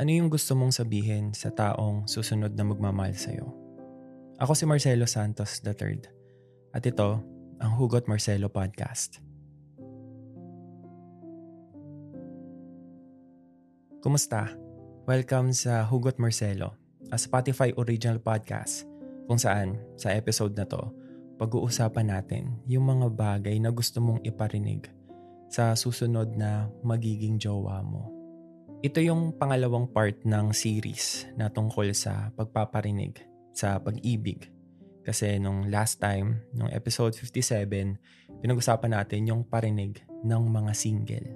Ano yung gusto mong sabihin sa taong susunod na magmamahal sa'yo? Ako si Marcelo Santos III at ito ang Hugot Marcelo Podcast. Kumusta? Welcome sa Hugot Marcelo, a Spotify original podcast kung saan sa episode na to pag-uusapan natin yung mga bagay na gusto mong iparinig sa susunod na magiging jowa mo. Ito yung pangalawang part ng series na tungkol sa pagpaparinig sa pag-ibig. Kasi nung last time, nung episode 57, pinag-usapan natin yung parinig ng mga single.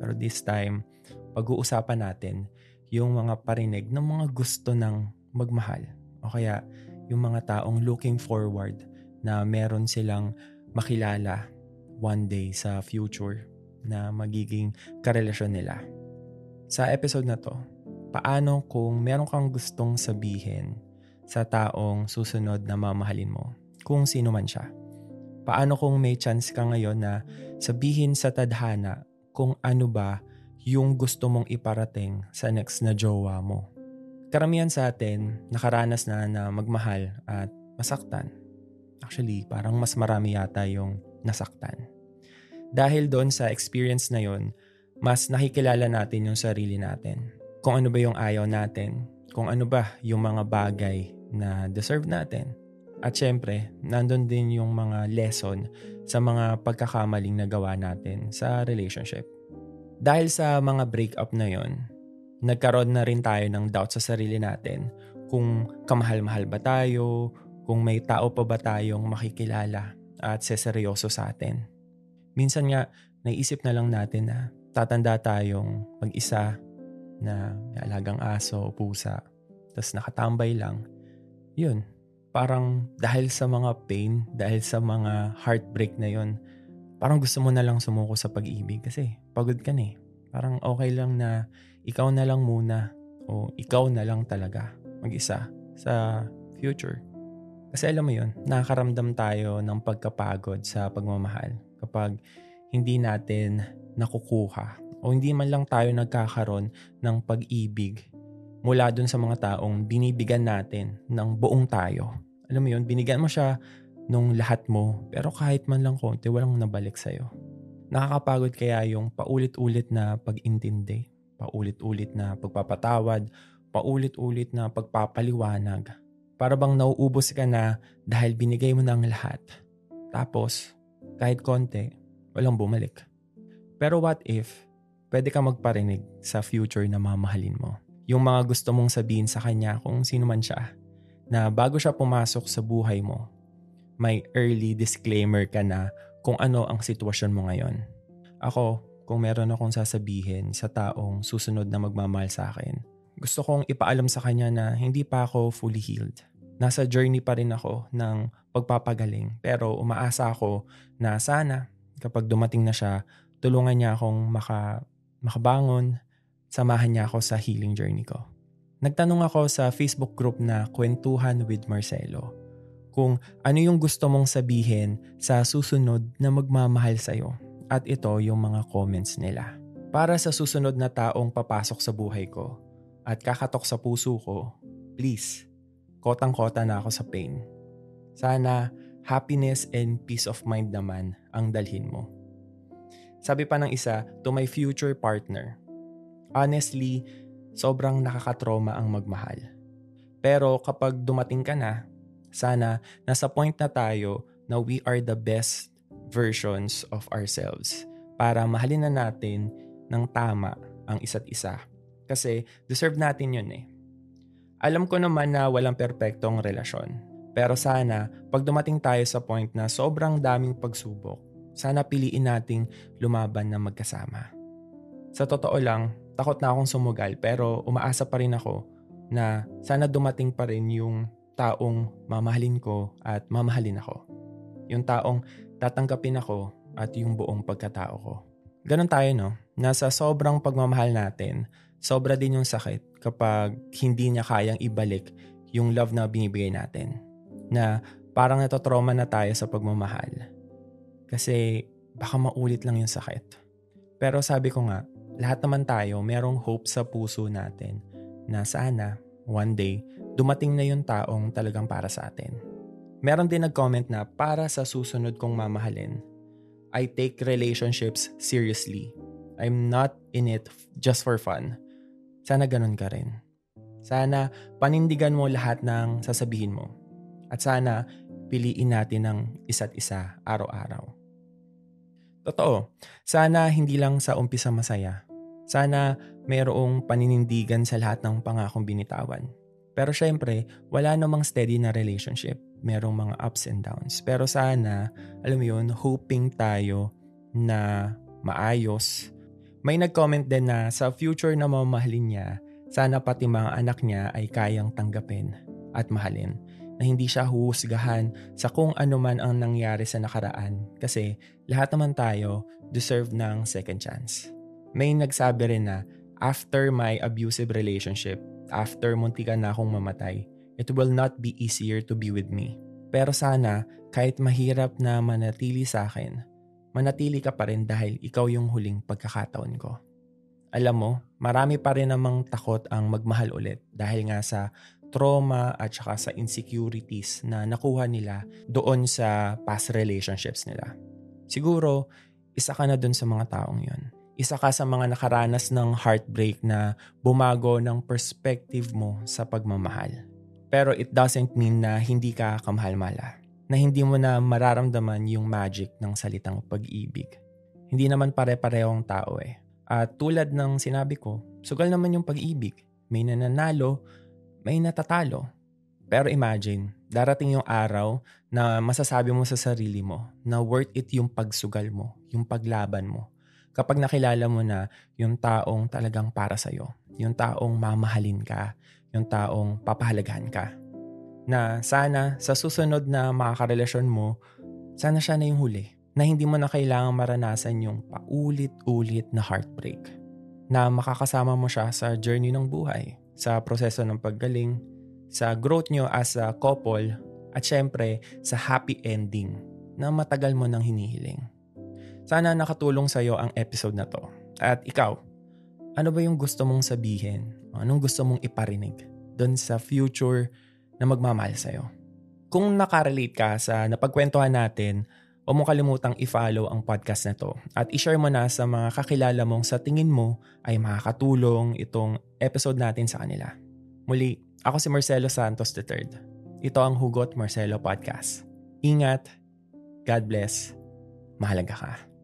Pero this time, pag-uusapan natin yung mga parinig ng mga gusto ng magmahal. O kaya yung mga taong looking forward na meron silang makilala one day sa future na magiging karelasyon nila. Sa episode na to, paano kung meron kang gustong sabihin sa taong susunod na mamahalin mo, kung sino man siya? Paano kung may chance ka ngayon na sabihin sa tadhana kung ano ba yung gusto mong iparating sa next na jowa mo. Karamihan sa atin, nakaranas na na magmahal at masaktan. Actually, parang mas marami yata yung nasaktan. Dahil doon sa experience na yon, mas nakikilala natin yung sarili natin. Kung ano ba yung ayaw natin, kung ano ba yung mga bagay na deserve natin. At syempre, nandun din yung mga lesson sa mga pagkakamaling nagawa natin sa relationship. Dahil sa mga breakup na yon, nagkaroon na rin tayo ng doubt sa sarili natin kung kamahal-mahal ba tayo, kung may tao pa ba tayong makikilala at seseryoso sa atin. Minsan nga, naisip na lang natin na tatanda tayong mag-isa na may alagang aso o pusa, tapos nakatambay lang. Yun, parang dahil sa mga pain, dahil sa mga heartbreak na yon parang gusto mo na lang sumuko sa pag-ibig kasi pagod ka na eh. Parang okay lang na ikaw na lang muna o ikaw na lang talaga mag-isa sa future. Kasi alam mo yun, nakakaramdam tayo ng pagkapagod sa pagmamahal kapag hindi natin nakukuha o hindi man lang tayo nagkakaroon ng pag-ibig mula dun sa mga taong binibigyan natin ng buong tayo. Alam mo yun, binigyan mo siya nung lahat mo, pero kahit man lang konti, walang nabalik sa'yo. Nakakapagod kaya yung paulit-ulit na pag-intindi, paulit-ulit na pagpapatawad, paulit-ulit na pagpapaliwanag. Para bang nauubos ka na dahil binigay mo na ang lahat. Tapos, kahit konti, walang bumalik. Pero what if, pwede ka magparinig sa future na mamahalin mo? Yung mga gusto mong sabihin sa kanya kung sino man siya, na bago siya pumasok sa buhay mo, may early disclaimer ka na kung ano ang sitwasyon mo ngayon. Ako, kung meron akong sasabihin sa taong susunod na magmamahal sa akin, gusto kong ipaalam sa kanya na hindi pa ako fully healed. Nasa journey pa rin ako ng pagpapagaling pero umaasa ako na sana kapag dumating na siya, tulungan niya akong maka, makabangon, samahan niya ako sa healing journey ko. Nagtanong ako sa Facebook group na Kwentuhan with Marcelo kung ano yung gusto mong sabihin sa susunod na magmamahal sa'yo. At ito yung mga comments nila. Para sa susunod na taong papasok sa buhay ko at kakatok sa puso ko, please, kotang-kota na ako sa pain. Sana happiness and peace of mind naman ang dalhin mo. Sabi pa ng isa, to my future partner, honestly, sobrang nakakatroma ang magmahal. Pero kapag dumating ka na, sana nasa point na tayo na we are the best versions of ourselves para mahalin na natin ng tama ang isa't isa. Kasi deserve natin yun eh. Alam ko naman na walang perpektong relasyon. Pero sana, pag dumating tayo sa point na sobrang daming pagsubok, sana piliin nating lumaban na magkasama. Sa totoo lang, takot na akong sumugal pero umaasa pa rin ako na sana dumating pa rin yung taong mamahalin ko at mamahalin ako. Yung taong tatanggapin ako at yung buong pagkatao ko. Ganon tayo no, nasa sobrang pagmamahal natin, sobra din yung sakit kapag hindi niya kayang ibalik yung love na binibigay natin. Na parang natotrauma na tayo sa pagmamahal. Kasi baka maulit lang yung sakit. Pero sabi ko nga, lahat naman tayo merong hope sa puso natin na sana one day dumating na yung taong talagang para sa atin. Meron din nag-comment na para sa susunod kong mamahalin, I take relationships seriously. I'm not in it just for fun. Sana ganun ka rin. Sana panindigan mo lahat ng sasabihin mo. At sana piliin natin ng isa't isa araw-araw. Totoo, sana hindi lang sa umpisa masaya. Sana mayroong paninindigan sa lahat ng pangakong binitawan. Pero syempre, wala namang steady na relationship. Merong mga ups and downs. Pero sana, alam mo yun, hoping tayo na maayos. May nag-comment din na sa future na mamahalin niya, sana pati mga anak niya ay kayang tanggapin at mahalin na hindi siya huhusgahan sa kung ano man ang nangyari sa nakaraan kasi lahat naman tayo deserve ng second chance. May nagsabi rin na after my abusive relationship, after muntikan na akong mamatay, it will not be easier to be with me. Pero sana, kahit mahirap na manatili sa akin, manatili ka pa rin dahil ikaw yung huling pagkakataon ko. Alam mo, marami pa rin namang takot ang magmahal ulit dahil nga sa trauma at saka sa insecurities na nakuha nila doon sa past relationships nila. Siguro, isa ka na doon sa mga taong yon. Isa ka sa mga nakaranas ng heartbreak na bumago ng perspective mo sa pagmamahal. Pero it doesn't mean na hindi ka kamahal-mala. Na hindi mo na mararamdaman yung magic ng salitang pag-ibig. Hindi naman pare-parehong tao eh. At tulad ng sinabi ko, sugal naman yung pag-ibig. May nananalo, may natatalo. Pero imagine, darating yung araw na masasabi mo sa sarili mo na worth it yung pagsugal mo, yung paglaban mo. Kapag nakilala mo na yung taong talagang para sa'yo, yung taong mamahalin ka, yung taong papahalagahan ka. Na sana sa susunod na makakarelasyon mo, sana siya na yung huli. Na hindi mo na kailangang maranasan yung paulit-ulit na heartbreak. Na makakasama mo siya sa journey ng buhay sa proseso ng paggaling, sa growth nyo as a couple, at syempre sa happy ending na matagal mo nang hinihiling. Sana nakatulong sa'yo ang episode na to. At ikaw, ano ba yung gusto mong sabihin? Anong gusto mong iparinig doon sa future na magmamahal sa'yo? Kung nakarelate ka sa napagkwentuhan natin, o mo kalimutang i-follow ang podcast na to at i-share mo na sa mga kakilala mong sa tingin mo ay makakatulong itong episode natin sa kanila. Muli, ako si Marcelo Santos III. Ito ang Hugot Marcelo Podcast. Ingat, God bless, mahalaga ka.